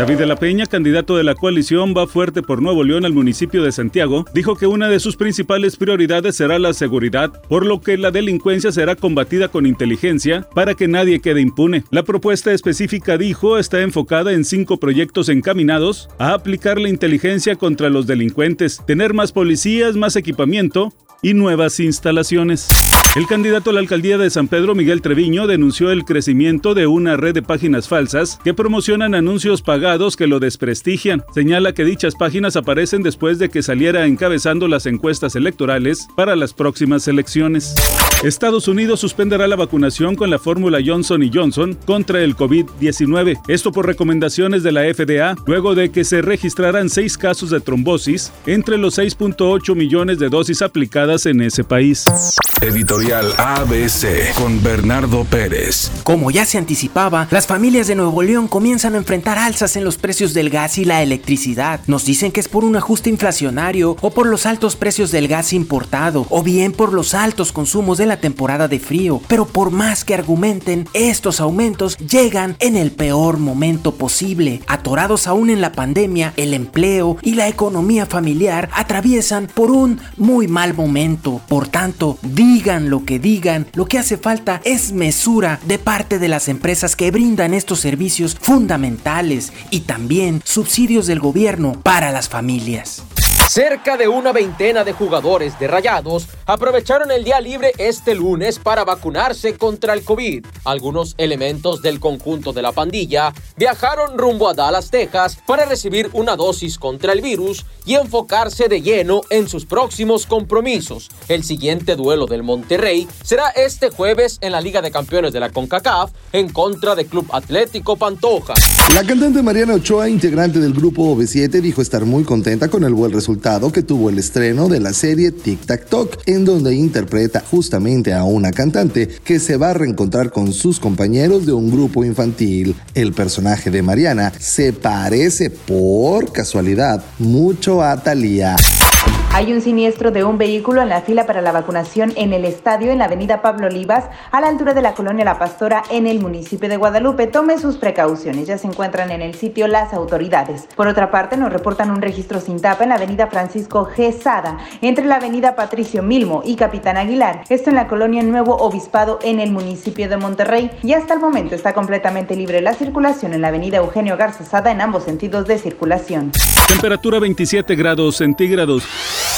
David de la Peña, candidato de la coalición Va Fuerte por Nuevo León al municipio de Santiago, dijo que una de sus principales prioridades será la seguridad, por lo que la delincuencia será combatida con inteligencia para que nadie quede impune. La propuesta específica, dijo, está enfocada en cinco proyectos encaminados a aplicar la inteligencia contra los delincuentes, tener más policías, más equipamiento y nuevas instalaciones. El candidato a la alcaldía de San Pedro, Miguel Treviño, denunció el crecimiento de una red de páginas falsas que promocionan anuncios pagados que lo desprestigian. Señala que dichas páginas aparecen después de que saliera encabezando las encuestas electorales para las próximas elecciones. Estados Unidos suspenderá la vacunación con la fórmula Johnson Johnson contra el COVID-19. Esto por recomendaciones de la FDA, luego de que se registraran seis casos de trombosis entre los 6.8 millones de dosis aplicadas en ese país. Editorial ABC con Bernardo Pérez. Como ya se anticipaba, las familias de Nuevo León comienzan a enfrentar alzas en los precios del gas y la electricidad. Nos dicen que es por un ajuste inflacionario o por los altos precios del gas importado o bien por los altos consumos de la temporada de frío. Pero por más que argumenten, estos aumentos llegan en el peor momento posible. Atorados aún en la pandemia, el empleo y la economía familiar atraviesan por un muy mal momento. Por tanto, digan lo que digan, lo que hace falta es mesura de parte de las empresas que brindan estos servicios fundamentales y también subsidios del gobierno para las familias. Cerca de una veintena de jugadores de Rayados aprovecharon el día libre este lunes para vacunarse contra el COVID. Algunos elementos del conjunto de la pandilla viajaron rumbo a Dallas, Texas, para recibir una dosis contra el virus y enfocarse de lleno en sus próximos compromisos. El siguiente duelo del Monterrey será este jueves en la Liga de Campeones de la CONCACAF en contra de Club Atlético Pantoja. La cantante Mariana Ochoa, integrante del grupo OV7, dijo estar muy contenta con el buen resultado que tuvo el estreno de la serie Tic Tac Toc, en donde interpreta justamente a una cantante que se va a reencontrar con sus compañeros de un grupo infantil. El personaje de Mariana se parece por casualidad mucho a Thalía. Hay un siniestro de un vehículo en la fila para la vacunación en el estadio en la avenida Pablo Olivas, a la altura de la colonia La Pastora, en el municipio de Guadalupe. Tome sus precauciones, ya se encuentran en el sitio las autoridades. Por otra parte, nos reportan un registro sin tapa en la avenida Francisco G. Sada, entre la avenida Patricio Milmo y Capitán Aguilar. Esto en la colonia Nuevo Obispado, en el municipio de Monterrey. Y hasta el momento está completamente libre la circulación en la avenida Eugenio Garza Sada en ambos sentidos de circulación. Temperatura 27 grados centígrados.